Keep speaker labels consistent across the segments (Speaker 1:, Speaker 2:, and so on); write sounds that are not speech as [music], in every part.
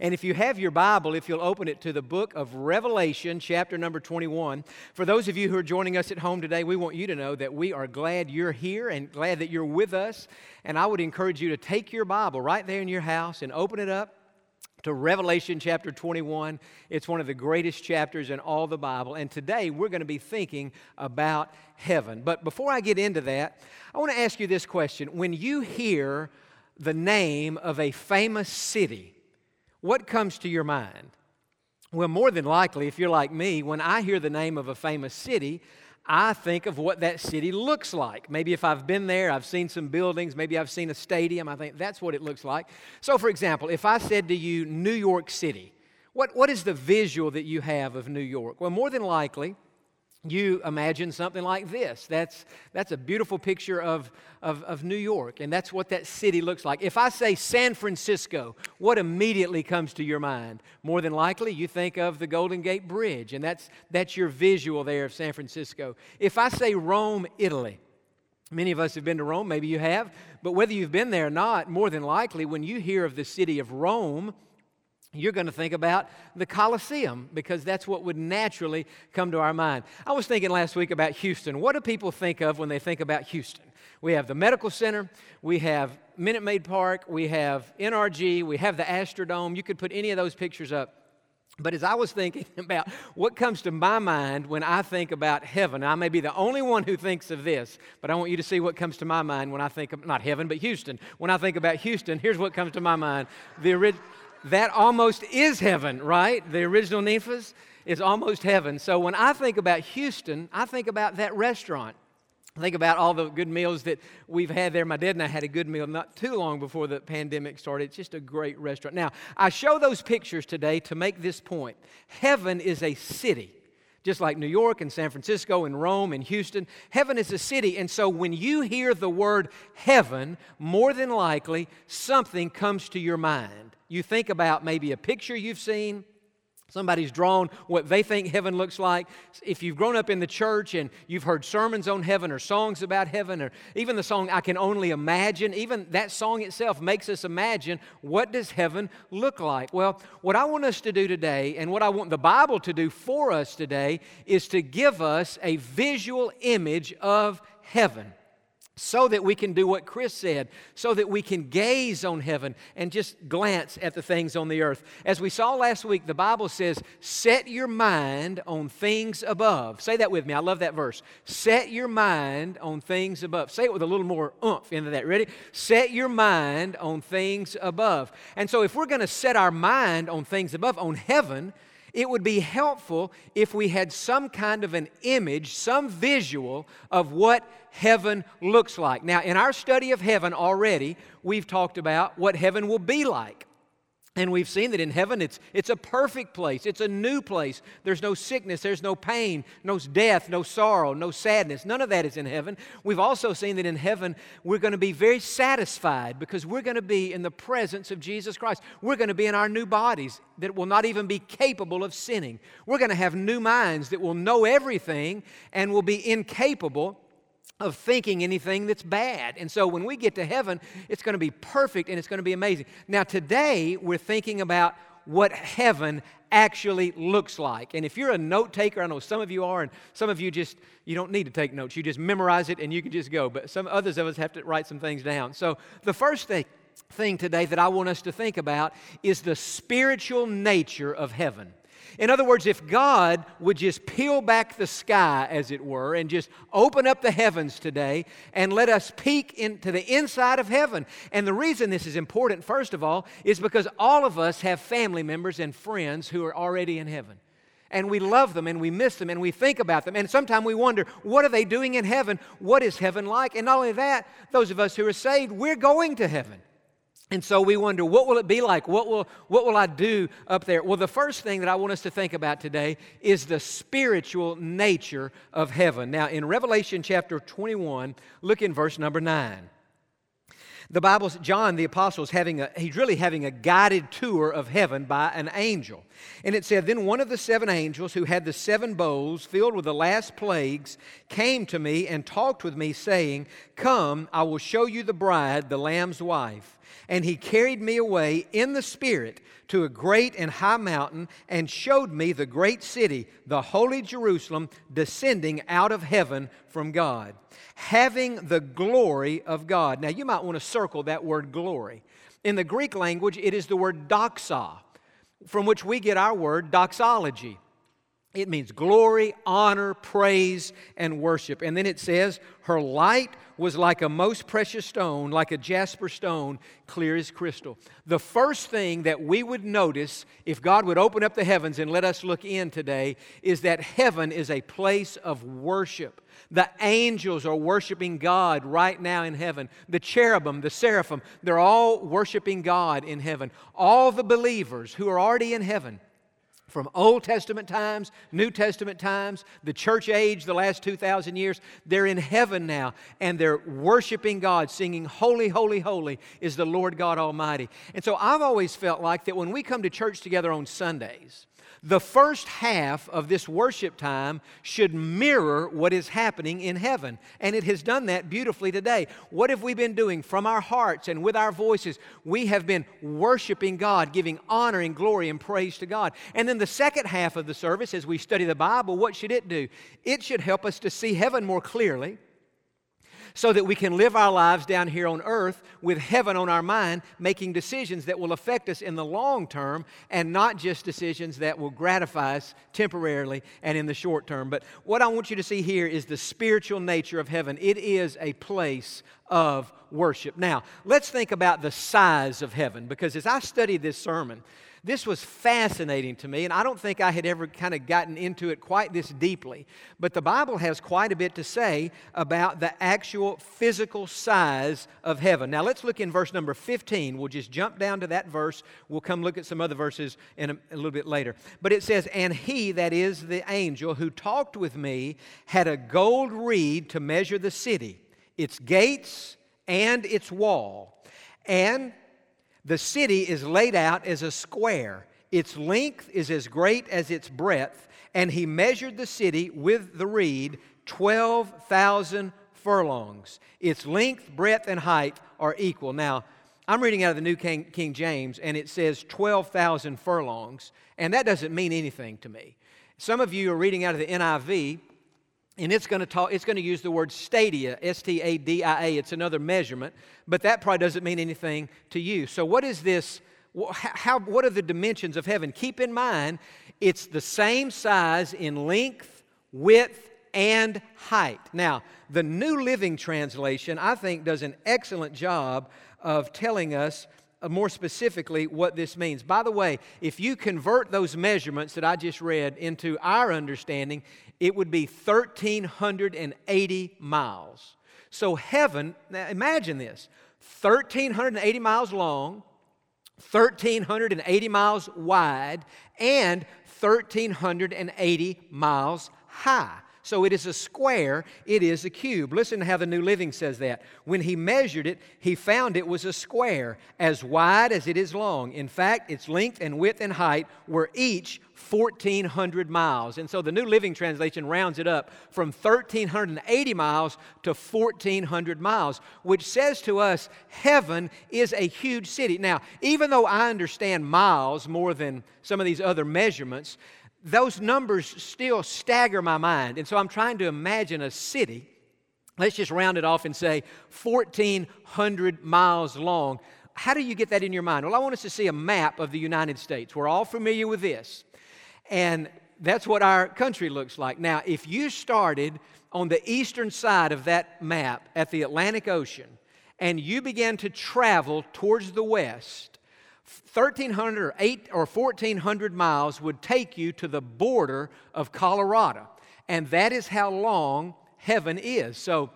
Speaker 1: And if you have your Bible, if you'll open it to the book of Revelation, chapter number 21. For those of you who are joining us at home today, we want you to know that we are glad you're here and glad that you're with us. And I would encourage you to take your Bible right there in your house and open it up to Revelation chapter 21. It's one of the greatest chapters in all the Bible. And today we're going to be thinking about heaven. But before I get into that, I want to ask you this question. When you hear the name of a famous city, what comes to your mind? Well, more than likely, if you're like me, when I hear the name of a famous city, I think of what that city looks like. Maybe if I've been there, I've seen some buildings, maybe I've seen a stadium, I think that's what it looks like. So, for example, if I said to you New York City, what, what is the visual that you have of New York? Well, more than likely, you imagine something like this. That's, that's a beautiful picture of, of, of, New York, and that's what that city looks like. If I say San Francisco, what immediately comes to your mind? More than likely, you think of the Golden Gate Bridge, and that's, that's your visual there of San Francisco. If I say Rome, Italy, many of us have been to Rome, maybe you have, but whether you've been there or not, more than likely, when you hear of the city of Rome, you're going to think about the Colosseum because that's what would naturally come to our mind. I was thinking last week about Houston. What do people think of when they think about Houston? We have the medical center, we have Minute Maid Park, we have NRG, we have the Astrodome. You could put any of those pictures up. But as I was thinking [laughs] about what comes to my mind when I think about heaven, I may be the only one who thinks of this, but I want you to see what comes to my mind when I think of, not heaven, but Houston. When I think about Houston, here's what comes to my mind. The original that almost is heaven, right? The original Ninfa's is almost heaven. So when I think about Houston, I think about that restaurant. I think about all the good meals that we've had there. My dad and I had a good meal not too long before the pandemic started. It's just a great restaurant. Now, I show those pictures today to make this point. Heaven is a city just like New York and San Francisco and Rome and Houston. Heaven is a city. And so when you hear the word heaven, more than likely something comes to your mind. You think about maybe a picture you've seen. Somebody's drawn what they think heaven looks like. If you've grown up in the church and you've heard sermons on heaven or songs about heaven or even the song I Can Only Imagine, even that song itself makes us imagine what does heaven look like? Well, what I want us to do today and what I want the Bible to do for us today is to give us a visual image of heaven so that we can do what Chris said, so that we can gaze on heaven and just glance at the things on the earth. As we saw last week, the Bible says, Set your mind on things above. Say that with me. I love that verse. Set your mind on things above. Say it with a little more oomph into that. Ready? Set your mind on things above. And so, if we're going to set our mind on things above, on heaven, it would be helpful if we had some kind of an image, some visual of what heaven looks like. Now, in our study of heaven already, we've talked about what heaven will be like. And we've seen that in heaven, it's, it's a perfect place. It's a new place. There's no sickness, there's no pain, no death, no sorrow, no sadness. None of that is in heaven. We've also seen that in heaven, we're going to be very satisfied because we're going to be in the presence of Jesus Christ. We're going to be in our new bodies that will not even be capable of sinning. We're going to have new minds that will know everything and will be incapable of thinking anything that's bad. And so when we get to heaven, it's going to be perfect and it's going to be amazing. Now, today, we're thinking about what heaven actually looks like. And if you're a note taker, I know some of you are, and some of you just, you don't need to take notes. You just memorize it and you can just go. But some others of us have to write some things down. So the first thing, thing today that I want us to think about is the spiritual nature of heaven. In other words, if God would just peel back the sky, as it were, and just open up the heavens today and let us peek into the inside of heaven. And the reason this is important, first of all, is because all of us have family members and friends who are already in heaven. And we love them and we miss them and we think about them. And sometimes we wonder, what are they doing in heaven? What is heaven like? And not only that, those of us who are saved, we're going to heaven. And so we wonder, what will it be like? What will, what will I do up there? Well, the first thing that I want us to think about today is the spiritual nature of heaven. Now, in Revelation chapter 21, look in verse number 9. The Bible, John the apostle is having a, he's really having a guided tour of heaven by an angel. And it said, Then one of the seven angels who had the seven bowls filled with the last plagues came to me and talked with me, saying, Come, I will show you the bride, the Lamb's wife. And he carried me away in the Spirit to a great and high mountain and showed me the great city, the holy Jerusalem, descending out of heaven from God, having the glory of God. Now, you might want to circle that word glory. In the Greek language, it is the word doxa, from which we get our word doxology. It means glory, honor, praise, and worship. And then it says, Her light was like a most precious stone, like a jasper stone, clear as crystal. The first thing that we would notice if God would open up the heavens and let us look in today is that heaven is a place of worship. The angels are worshiping God right now in heaven. The cherubim, the seraphim, they're all worshiping God in heaven. All the believers who are already in heaven from Old Testament times, New Testament times, the church age, the last 2,000 years, they're in heaven now and they're worshiping God, singing, Holy, Holy, Holy is the Lord God Almighty. And so I've always felt like that when we come to church together on Sundays, the first half of this worship time should mirror what is happening in heaven. And it has done that beautifully today. What have we been doing from our hearts and with our voices? We have been worshiping God, giving honor and glory and praise to God. And then the second half of the service, as we study the Bible, what should it do? It should help us to see heaven more clearly so that we can live our lives down here on earth with heaven on our mind, making decisions that will affect us in the long term and not just decisions that will gratify us temporarily and in the short term. But what I want you to see here is the spiritual nature of heaven. It is a place of worship. Now, let's think about the size of heaven because as I studied this sermon, this was fascinating to me, and I don't think I had ever kind of gotten into it quite this deeply. But the Bible has quite a bit to say about the actual physical size of heaven. Now, let's look in verse number 15. We'll just jump down to that verse. We'll come look at some other verses in a, a little bit later. But it says, And he, that is the angel who talked with me, had a gold reed to measure the city, its gates, and its wall. And the city is laid out as a square. Its length is as great as its breadth, and he measured the city with the reed 12,000 furlongs. Its length, breadth, and height are equal. Now, I'm reading out of the New King, King James, and it says 12,000 furlongs, and that doesn't mean anything to me. Some of you are reading out of the NIV, and it's going to talk it's going to use the word stadia s-t-a-d-i-a it's another measurement but that probably doesn't mean anything to you. So what is this how, what are the dimensions of heaven? Keep in mind it's the same size in length width and height. Now the new living translation i think does an excellent job of telling us Uh, more specifically what this means. By the way, if you convert those measurements that I just read into our understanding, it would be 1,380 miles. So, heaven, now imagine this 1,380 miles long, 1,380 miles wide, and 1,380 miles high. So it is a square, it is a cube. Listen to how the New Living says that. When he measured it, he found it was a square, as wide as it is long. In fact, its length and width and height were each 1,400 miles. And so the New Living Translation rounds it up from 1,380 miles to 1,400 miles, which says to us heaven is a huge city. Now, even though I understand miles more than some of these other measurements, those numbers still stagger my mind. And so I'm trying to imagine a city, let's just round it off and say 1,400 miles long. How do you get that in your mind? Well, I want us to see a map of the United States. We're all familiar with this. And that's what our country looks like. Now, if you started on the eastern side of that map at the Atlantic Ocean and you began to travel towards the west, 1,300 or 8 or 1,400 miles would take you to the border of Colorado. And that is how long heaven is. So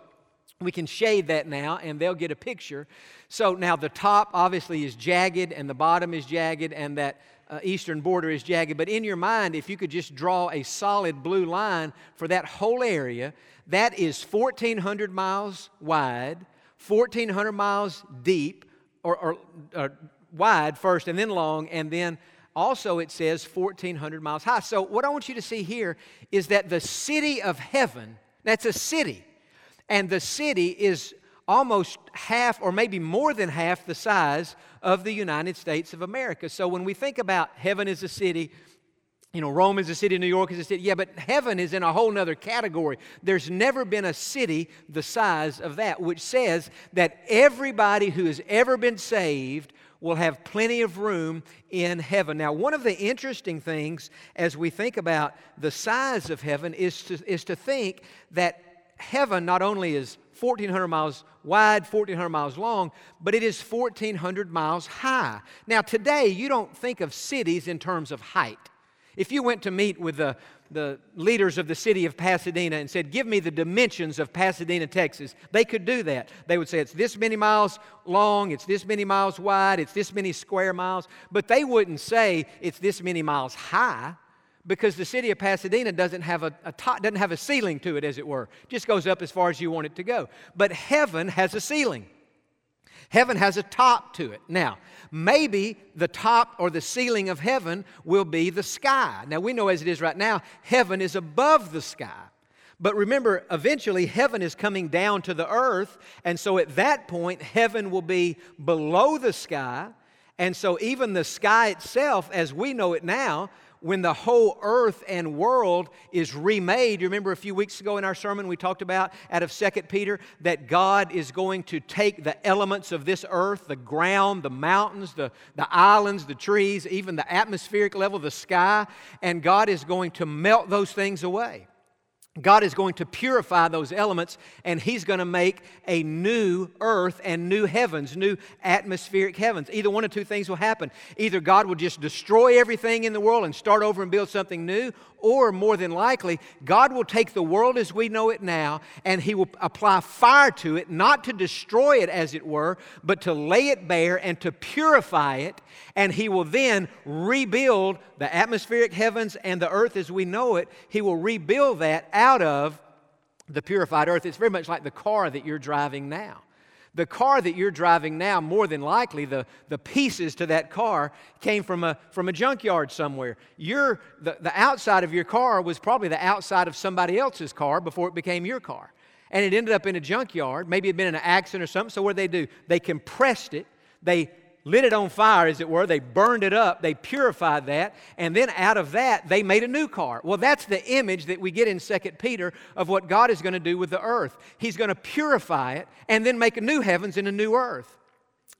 Speaker 1: we can shade that now and they'll get a picture. So now the top obviously is jagged and the bottom is jagged and that uh, eastern border is jagged. But in your mind, if you could just draw a solid blue line for that whole area, that is 1,400 miles wide, 1,400 miles deep, or, or, or wide first and then long, and then also it says 1,400 miles high. So, what I want you to see here is that the city of heaven, that's a city, and the city is almost half or maybe more than half the size of the United States of America. So when we think about heaven as a city, you know, Rome is a city, New York is a city. Yeah, but heaven is in a whole nother category. There's never been a city the size of that, which says that everybody who has ever been saved will have plenty of room in heaven. Now, one of the interesting things as we think about the size of heaven is to, is to think that heaven not only is 1,400 miles wide, 1,400 miles long, but it is 1,400 miles high. Now, today, you don't think of cities in terms of height. If you went to meet with the, the leaders of the city of Pasadena and said, Give me the dimensions of Pasadena, Texas, they could do that. They would say, It's this many miles long, it's this many miles wide, it's this many square miles. But they wouldn't say it's this many miles high because the city of Pasadena doesn't have a, a top, doesn't have a ceiling to it, as it were. It just goes up as far as you want it to go. But heaven has a ceiling. Heaven has a top to it. Now, maybe the top or the ceiling of heaven will be the sky. Now, we know as it is right now, heaven is above the sky. But remember, eventually heaven is coming down to the earth, and so at that point, heaven will be below the sky. And so, even the sky itself, as we know it now, when the whole earth and world is remade. You remember a few weeks ago in our sermon we talked about out of 2 Peter that God is going to take the elements of this earth, the ground, the mountains, the, the islands, the trees, even the atmospheric level, the sky, and God is going to melt those things away. God is going to purify those elements and He's going to make a new earth and new heavens, new atmospheric heavens. Either one of two things will happen. Either God will just destroy everything in the world and start over and build something new, or more than likely, God will take the world as we know it now and He will apply fire to it, not to destroy it as it were, but to lay it bare and to purify it. And He will then rebuild the atmospheric heavens and the earth as we know it. He will rebuild that out of the purified earth. It's very much like the car that you're driving now. The car that you're driving now, more than likely, the, the pieces to that car came from a, from a junkyard somewhere. Your, the, the outside of your car was probably the outside of somebody else's car before it became your car. And it ended up in a junkyard. Maybe it had been in an accident or something. So, what did they do? They compressed it, they lit it on fire, as it were. They burned it up, they purified that, and then out of that, they made a new car. Well, that's the image that we get in 2 Peter of what God is going to do with the earth. He's going to purify it and then make a new heavens and a new earth.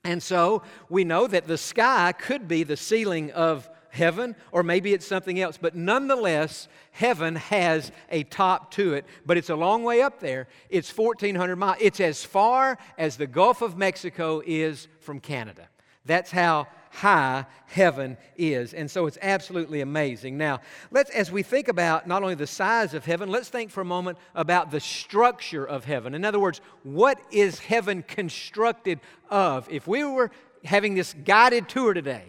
Speaker 1: And so we know that the sky could be the ceiling of heaven, or maybe it's something else. But nonetheless, heaven has a top to it, but it's a long way up there. It's 1,400 miles. It's as far as the Gulf of Mexico is from Canada. That's how high heaven is. And so it's absolutely amazing. Now, let's as we think about not only the size of heaven, let's think for a moment about the structure of heaven. In other words, what is heaven constructed of? If we were having this guided tour today,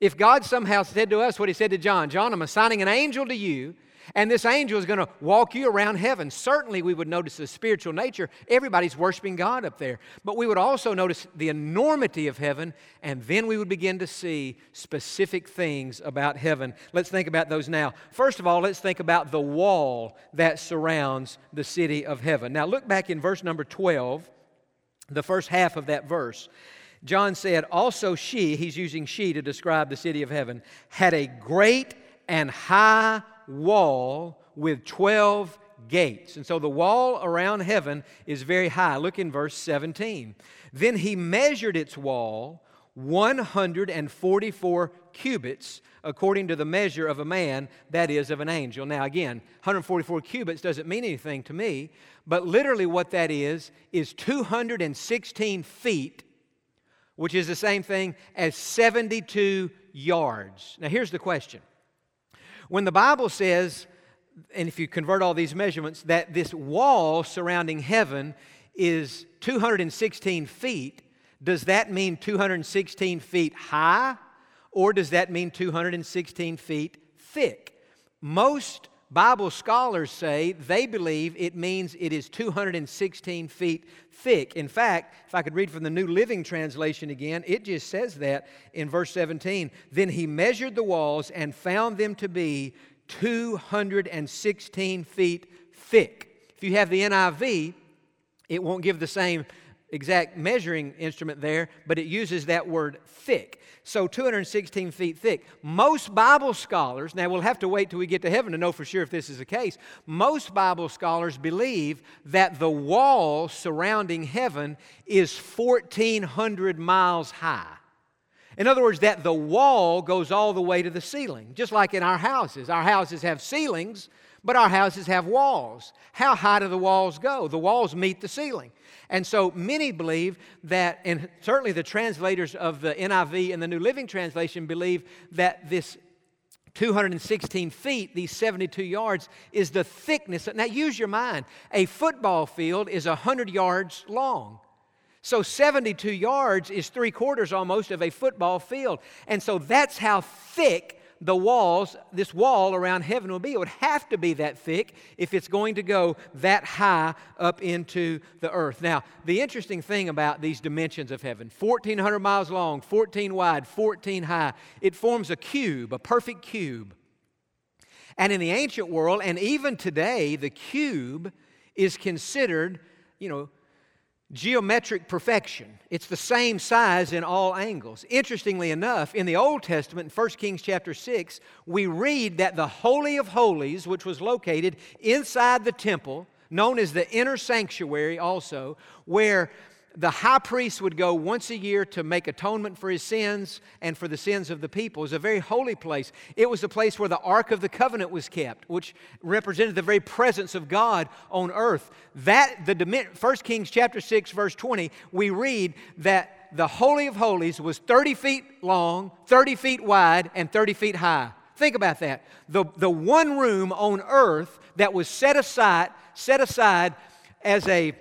Speaker 1: if God somehow said to us what he said to John, John, I'm assigning an angel to you and this angel is going to walk you around heaven. Certainly, we would notice the spiritual nature. Everybody's worshiping God up there. But we would also notice the enormity of heaven, and then we would begin to see specific things about heaven. Let's think about those now. First of all, let's think about the wall that surrounds the city of heaven. Now, look back in verse number 12, the first half of that verse. John said, Also she, he's using she to describe the city of heaven, had a great and high wall with 12 gates. And so the wall around heaven is very high. Look in verse 17. Then he measured its wall 144 cubits according to the measure of a man, that is, of an angel. Now, again, 144 cubits doesn't mean anything to me, but literally what that is, is 216 feet, which is the same thing as 72 yards. Now, here's the question when the Bible says, and if you convert all these measurements, that this wall surrounding heaven is 216 feet, does that mean 216 feet high or does that mean 216 feet thick? Most Bible scholars say they believe it means it is 216 feet thick. In fact, if I could read from the New Living Translation again, it just says that in verse 17. Then he measured the walls and found them to be 216 feet thick. If you have the NIV, it won't give the same exact measuring instrument there, but it uses that word thick. So 216 feet thick. Most Bible scholars, now we'll have to wait till we get to heaven to know for sure if this is the case. Most Bible scholars believe that the wall surrounding heaven is 1,400 miles high. In other words, that the wall goes all the way to the ceiling, just like in our houses. Our houses have ceilings, but our houses have walls. How high do the walls go? The walls meet the ceiling. And so many believe that, and certainly the translators of the NIV and the New Living Translation believe that this 216 feet, these 72 yards, is the thickness. Now use your mind. A football field is 100 yards long. So 72 yards is three quarters almost of a football field. And so that's how thick the walls, this wall around heaven will be. It would have to be that thick if it's going to go that high up into the earth. Now, the interesting thing about these dimensions of heaven 1,400 miles long, 14 wide, 14 high, it forms a cube, a perfect cube. And in the ancient world, and even today, the cube is considered, you know, geometric perfection. It's the same size in all angles. Interestingly enough, in the Old Testament, in 1 Kings chapter 6, we read that the Holy of Holies, which was located inside the temple, known as the inner sanctuary also, where the high priest would go once a year to make atonement for his sins and for the sins of the people. It was a very holy place. It was the place where the Ark of the Covenant was kept, which represented the very presence of God on earth. That the 1 Kings chapter 6 verse 20, we read that the Holy of Holies was 30 feet long, 30 feet wide, and 30 feet high. Think about that. The, the one room on earth that was set aside, set aside as a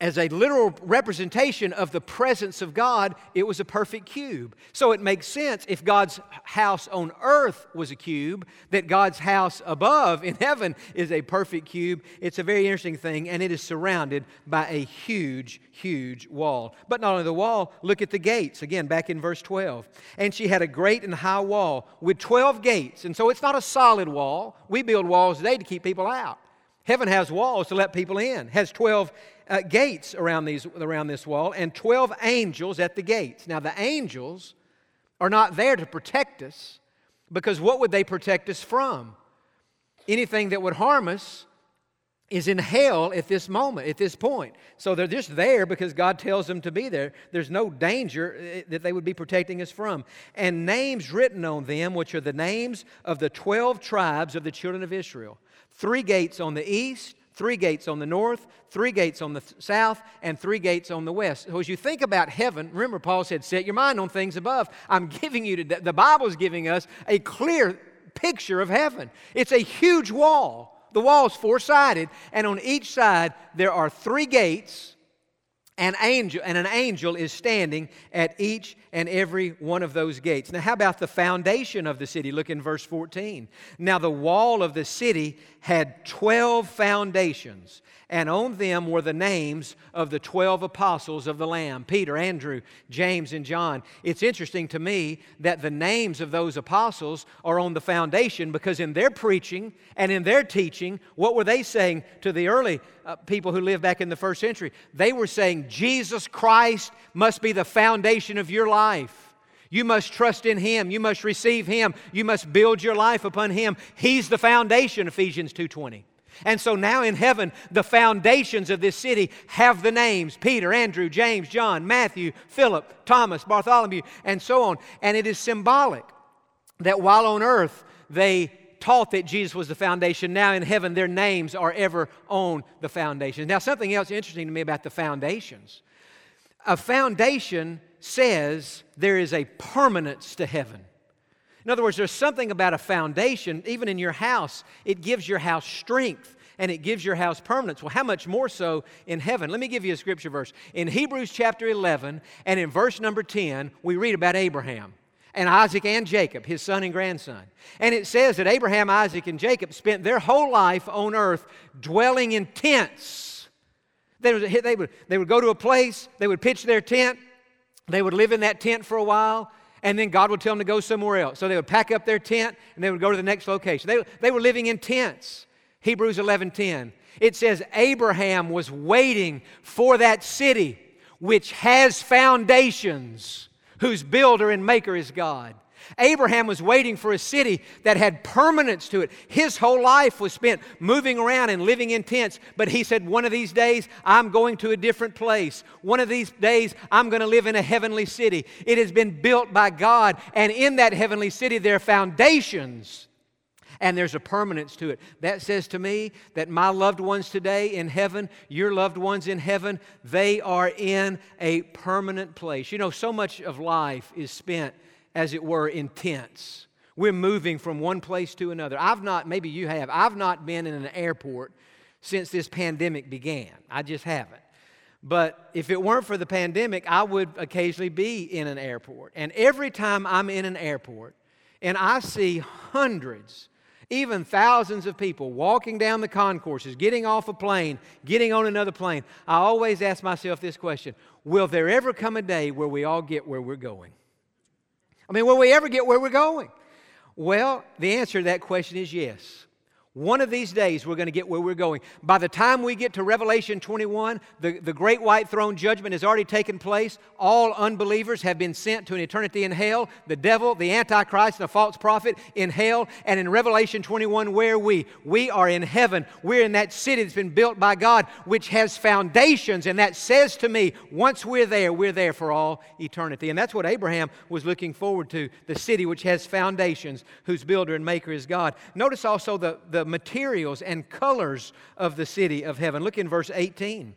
Speaker 1: as a literal representation of the presence of God, it was a perfect cube. So it makes sense if God's house on earth was a cube, that God's house above in [laughs] heaven is a perfect cube. It's a very interesting thing, and it is surrounded by a huge, huge wall. But not only the wall, look at the gates. Again, back in verse 12. And she had a great and high wall with 12 gates. And so it's not a solid wall. We build walls today to keep people out. Heaven has walls to let people in, has 12 uh, gates around, these, around this wall and 12 angels at the gates. Now, the angels are not there to protect us because what would they protect us from? Anything that would harm us is in hell at this moment, at this point. So they're just there because God tells them to be there. There's no danger eh, that they would be protecting us from. And names written on them, which are the names of the 12 tribes of the children of Israel. Three gates on the east, three gates on the north, three gates on the south, and three gates on the west. So as you think about heaven, remember Paul said, set your mind on things above. I'm [laughs] giving you, to, the Bible's giving us a clear picture of heaven. It's a huge wall. The wall's four sided, and on each side there are three gates an angel and an angel is standing at each and every one of those gates. Now, how about the foundation of the city? Look in verse 14. Now, the wall of the city had 12 foundations, and on them were the names of the 12 apostles of the Lamb Peter, Andrew, James, and John. It's interesting to me that the names of those apostles are on the foundation because in their preaching and in their teaching, what were they saying to the early uh, people who lived back in the first century? They were saying, Jesus Christ must be the foundation of your life. You must trust in Him. You must receive Him. You must build your life upon Him. He's the foundation, Ephesians 2.20. And so now in heaven, the foundations of this city have the names Peter, Andrew, James, John, Matthew, Philip, Thomas, Bartholomew, and so on. And it is symbolic that while on earth they taught that Jesus was the foundation, now in heaven their names are ever on the foundation. Now, something else interesting to me about the foundations a foundation says there is a permanence to heaven. In other words, there's something about a foundation, even in your house, it gives your house strength and it gives your house permanence. Well, how much more so in heaven? Let me give you a scripture verse. In Hebrews chapter 11 and in verse number 10, we read about Abraham and Isaac and Jacob, his son and grandson. And it says that Abraham, Isaac, and Jacob spent their whole life on earth dwelling in tents. They would, they, would, they would go to a place, they would pitch their tent, they would live in that tent for a while, and then God would tell them to go somewhere else. So they would pack up their tent and they would go to the next location. They, they were living in tents. Hebrews 11:10. It says Abraham was waiting for that city which has foundations, whose builder and maker is God. Abraham was waiting for a city that had permanence to it. His whole life was spent moving around and living in tents, but he said, One of these days, I'm going to a different place. One of these days, I'm going to live in a heavenly city. It has been built by God, and in that heavenly city, there are foundations and there's a permanence to it. That says to me that my loved ones today in heaven, your loved ones in heaven, they are in a permanent place. You know, so much of life is spent as it were, in tents. We're moving from one place to another. I've not, maybe you have, I've not been in an airport since this pandemic began. I just haven't. But if it weren't for the pandemic, I would occasionally be in an airport. And every time I'm in an airport and I see hundreds, even thousands of people walking down the concourses, getting off a plane, getting on another plane, I always ask myself this question Will there ever come a day where we all get where we're going? I mean, will we ever get where we're going? Well, the answer to that question is yes. One of these days, we're going to get where we're going. By the time we get to Revelation 21, the, the great white throne judgment has already taken place. All unbelievers have been sent to an eternity in hell. The devil, the Antichrist, and the false prophet in hell. And in Revelation 21, where are we? We are in heaven. We're in that city that's been built by God, which has foundations. And that says to me, once we're there, we're there for all eternity. And that's what Abraham was looking forward to the city which has foundations, whose builder and maker is God. Notice also the, the materials and colors of the city of heaven. Look in verse 18.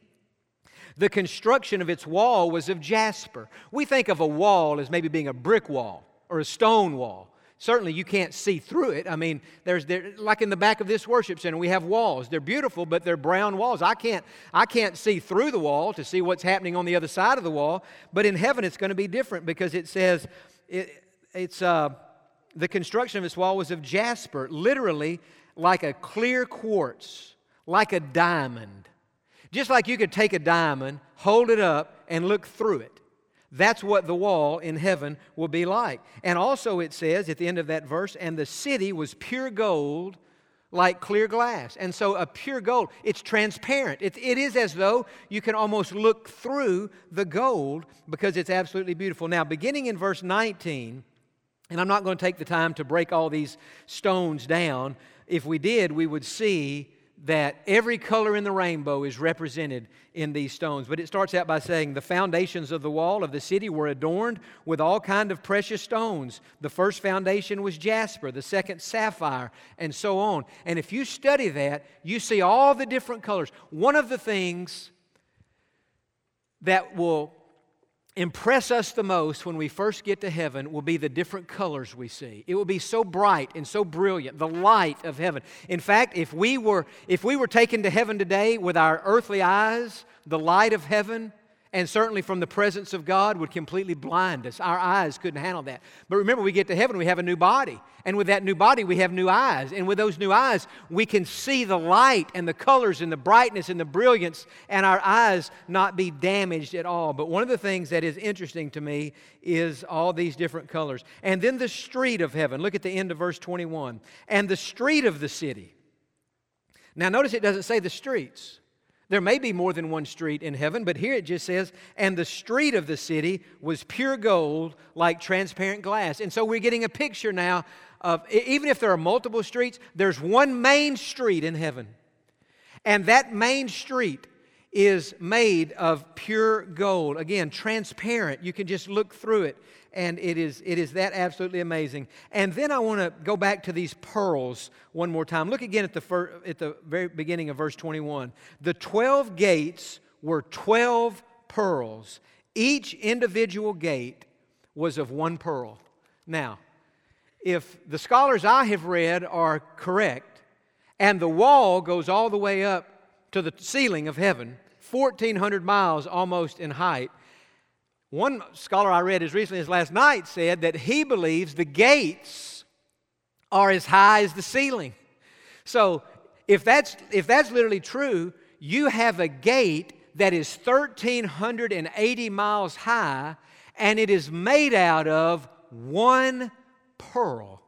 Speaker 1: The construction of its wall was of jasper. We think of a wall as maybe being a brick wall or a stone wall. Certainly, you can't see through it. I mean, there's there, like in the back of this worship center, we have walls. They're beautiful, but they're brown walls. I can't, I can't see through the wall to see what's happening on the other side of the wall. But in heaven, it's going to be different because it says it, it's uh, the construction of its wall was of jasper. Literally, like a clear quartz, like a diamond. Just like you could take a diamond, hold it up, and look through it. That's what the wall in heaven will be like. And also, it says at the end of that verse, and the city was pure gold like clear glass. And so, a pure gold, it's transparent. It, it is as though you can almost look through the gold because it's absolutely beautiful. Now, beginning in verse 19, and I'm not going to take the time to break all these stones down, if we did, we would see that every color in the rainbow is represented in these stones. But it starts out by saying the foundations of the wall of the city were adorned with all kind of precious stones. The first foundation was jasper the second sapphire and so on. And if you study that you see all the different colors. One of the things that will impress us the most when we first get to heaven will be the different colors we see. It will be so bright and so brilliant, the light of heaven. In fact, if we were if we were taken to heaven today with our earthly eyes, the light of heaven and certainly from the presence of God would completely blind us. Our eyes couldn't handle that. But remember, we get to heaven, we have a new body. And with that new body, we have new eyes. And with those new eyes, we can see the light and the colors and the brightness and the brilliance, and our eyes not be damaged at all. But one of the things that is interesting to me is all these different colors. And then the street of heaven. Look at the end of verse 21. And the street of the city. Now, notice it doesn't say the streets. There may be more than one street in heaven, but here it just says, and the street of the city was pure gold like transparent glass. And so we're getting a picture now of, even if there are multiple streets, there's one main street in heaven. And that main street is made of pure gold. Again, transparent. You can just look through it and it is, it is that absolutely amazing. And then I want to go back to these pearls one more time. Look again at the, fir- at the very beginning of verse 21. The 12 gates were 12 pearls, each individual gate was of one pearl. Now, if the scholars I have read are correct, and the wall goes all the way up to the ceiling of heaven, 1,400 miles almost in height, one scholar I read as recently as last night said that he believes the gates are as high as the ceiling. So if that's, if that's literally true, you have a gate that is 1,380 miles high and it is made out of one pearl.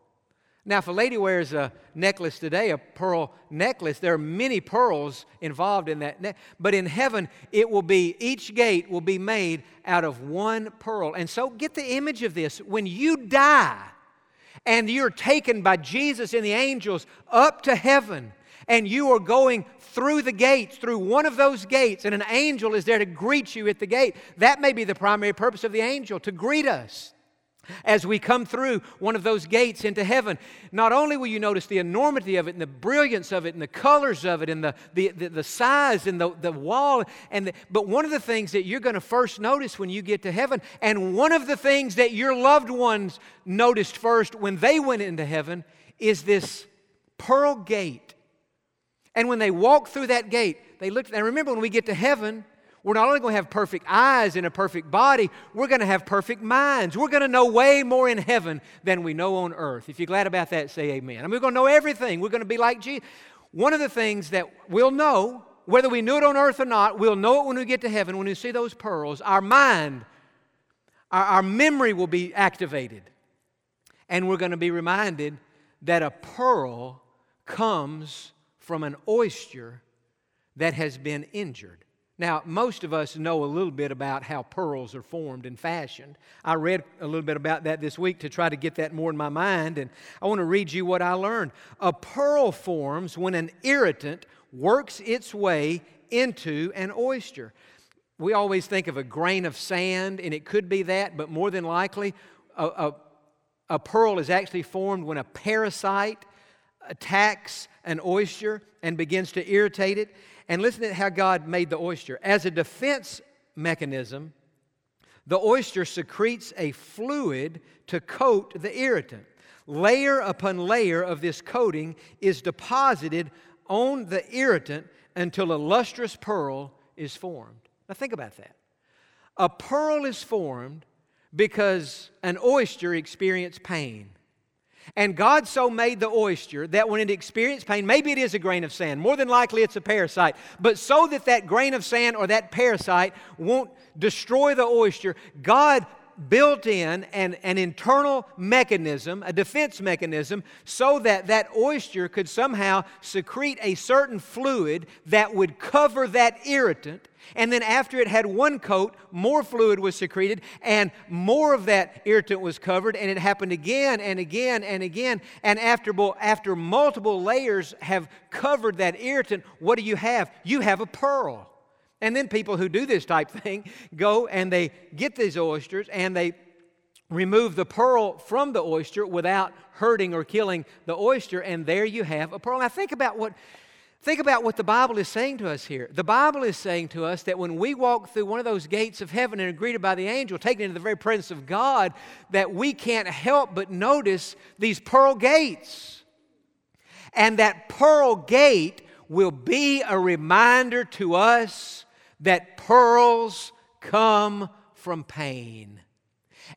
Speaker 1: Now, if a lady wears a necklace today, a pearl necklace, there are many pearls involved in that. Ne- but in heaven, it will be, each gate will be made out of one pearl. And so get the image of this. When you die and you're taken by Jesus and the angels up to heaven, and you are going through the gates, through one of those gates, and an angel is there to greet you at the gate, that may be the primary purpose of the angel, to greet us as we come through one of those gates into heaven, not only will you notice the enormity of it and the brilliance of it and the colors of it and the, the, the, the size and the, the wall, and the, but one of the things that you're going to first notice when you get to heaven, and one of the things that your loved ones noticed first when they went into heaven, is this pearl gate. And when they walked through that gate, they looked, and remember when we get to heaven, we're not only going to have perfect eyes and a perfect body, we're going to have perfect minds. We're going to know way more in heaven than we know on earth. If you're glad about that, say amen. And we're going to know everything. We're going to be like Jesus. One of the things that we'll know, whether we knew it on earth or not, we'll know it when we get to heaven, when we see those pearls. Our mind, our, our memory will be activated. And we're going to be reminded that a pearl comes from an oyster that has been injured. Now, most of us know a little bit about how pearls are formed and fashioned. I read a little bit about that this week to try to get that more in my mind, and I want to read you what I learned. A pearl forms when an irritant works its way into an oyster. We always think of a grain of sand, and it could be that, but more than likely, a, a, a pearl is actually formed when a parasite attacks an oyster and begins to irritate it. And listen to how God made the oyster. As a defense mechanism, the oyster secretes a fluid to coat the irritant. Layer upon layer of this coating is deposited on the irritant until a lustrous pearl is formed. Now, think about that. A pearl is formed because an oyster experienced pain. And God so made the oyster that when it experienced pain, maybe it is a grain of sand, more than likely it's a parasite, but so that that grain of sand or that parasite won't destroy the oyster, God built in an, an internal mechanism, a defense mechanism, so that that oyster could somehow secrete a certain fluid that would cover that irritant. And then, after it had one coat, more fluid was secreted, and more of that irritant was covered. And it happened again and again and again. And after, after multiple layers have covered that irritant, what do you have? You have a pearl. And then people who do this type [laughs] thing go and they get these oysters and they remove the pearl from the oyster without hurting or killing the oyster, and there you have a pearl. Now think about what think about what the Bible is saying to us here. The Bible is saying to us that when we walk through one of those gates of heaven and are greeted by the angel, taken into the very presence of God, that we can't help but notice these pearl gates. And that pearl gate will be a reminder to us that pearls come from pain.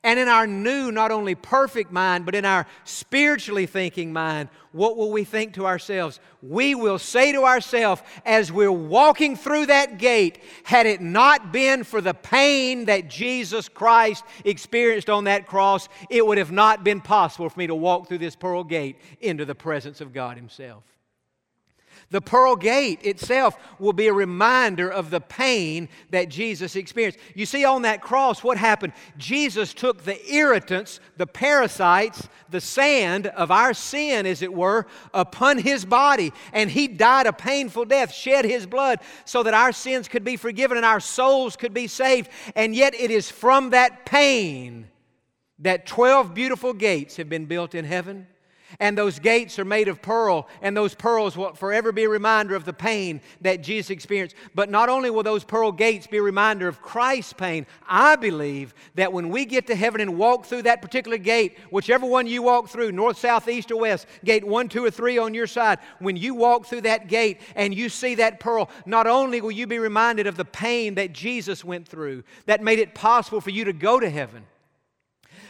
Speaker 1: And in our new, not only perfect mind, but in our spiritually thinking mind, what will we think to ourselves? We will say to ourselves as we're walking through that gate, had it not been for the pain that Jesus Christ experienced on that cross, it would have not been possible for me to walk through this pearl gate into the presence of God Himself. The pearl gate itself will be a reminder of the pain that Jesus experienced. You see, on that cross, what happened? Jesus took the irritants, the parasites, the sand of our sin, as it were, upon his body, and he died a painful death, shed his blood, so that our sins could be forgiven and our souls could be saved. And yet, it is from that pain that 12 beautiful gates have been built in heaven and those gates are made of pearl, and those pearls will forever be a reminder of the pain that Jesus experienced. But not only will those pearl gates be a reminder of Christ's pain, I believe that when we get to heaven and walk through that particular gate, whichever one you walk through, north, south, east, or west, gate one, two, or three on your side, when you walk through that gate and you see that pearl, not only will you be reminded of the pain that Jesus went through that made it possible for you to go to heaven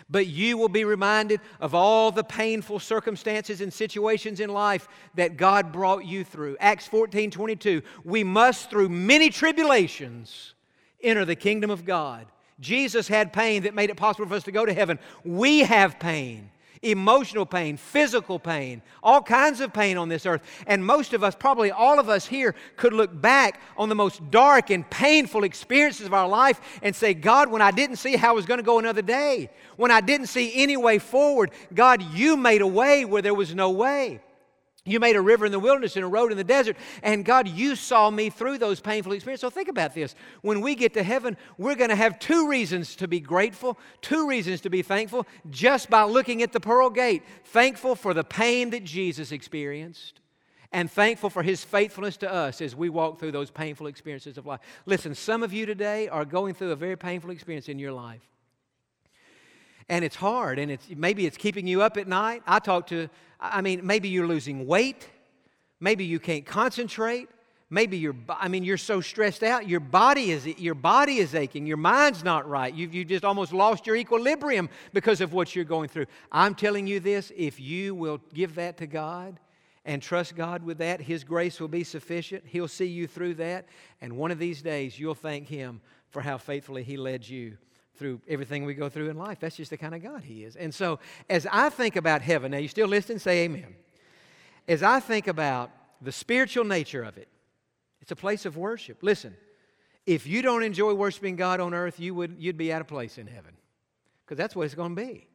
Speaker 1: but you will be reminded of all the painful circumstances and situations in life that God brought you through. Acts 14 22. We must, through many tribulations, enter the kingdom of God. Jesus had pain that made it possible for us to go to heaven. We have pain. Emotional pain, physical pain, all kinds of pain on this earth. And most of us, probably all of us here, could look back on the most dark and painful experiences of our life and say, God, when I didn't see how I was going to go another day, when I didn't see any way forward, God, you made a way where there was no way. You made a river in the wilderness and a road in the desert. And God, you saw me through those painful experiences. So think about this. When we get to heaven, we're going to have two reasons to be grateful, two reasons to be thankful just by looking at the pearl gate. Thankful for the pain that Jesus experienced, and thankful for his faithfulness to us as we walk through those painful experiences of life. Listen, some of you today are going through a very painful experience in your life and it's hard and it's maybe it's keeping you up at night i talk to i mean maybe you're losing weight maybe you can't concentrate maybe you're i mean you're so stressed out your body is your body is aching your mind's not right you've, you just almost lost your equilibrium because of what you're going through i'm telling you this if you will give that to god and trust God with that. His grace will be sufficient. He'll see you through that. And one of these days, you'll thank Him for how faithfully He led you through everything we go through in life. That's just the kind of God He is. And so, as I think about heaven, now you still listening? Say amen. As I think about the spiritual nature of it, it's a place of worship. Listen, if you don't enjoy worshiping God on earth, you would, you'd be out of place in heaven because that's what it's going to be.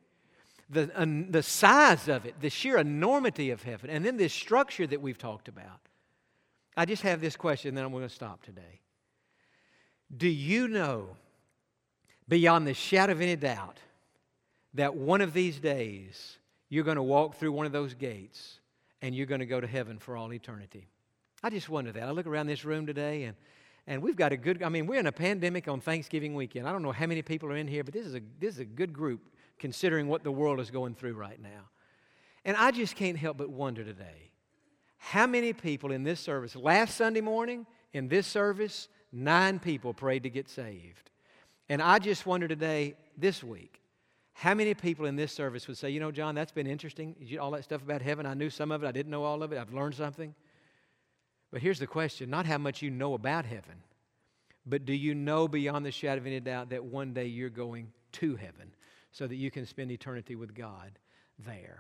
Speaker 1: The, uh, the size of it, the sheer enormity of heaven, and then this structure that we've talked about. I just have this question, then I'm going to stop today. Do you know beyond the shadow of any doubt that one of these days you're going to walk through one of those gates and you're going to go to heaven for all eternity. I just wonder that. I look around this room today and and we've got a good I mean we're in a pandemic on Thanksgiving weekend. I don't know how many people are in here, but this is a this is a good group considering what the world is going through right now. And I just can't help but wonder today how many people in this service last Sunday morning in this service 9 people prayed to get saved. And I just wonder today, this week, how many people in this service would say, you know, Jon, that's been interesting. All that stuff about heaven, I knew some of it, I didn't know all of it, I've learned something. But here's the question not how much you know about heaven, but do you know beyond the shadow of any doubt that one day you're going to heaven so that you can spend eternity with God there?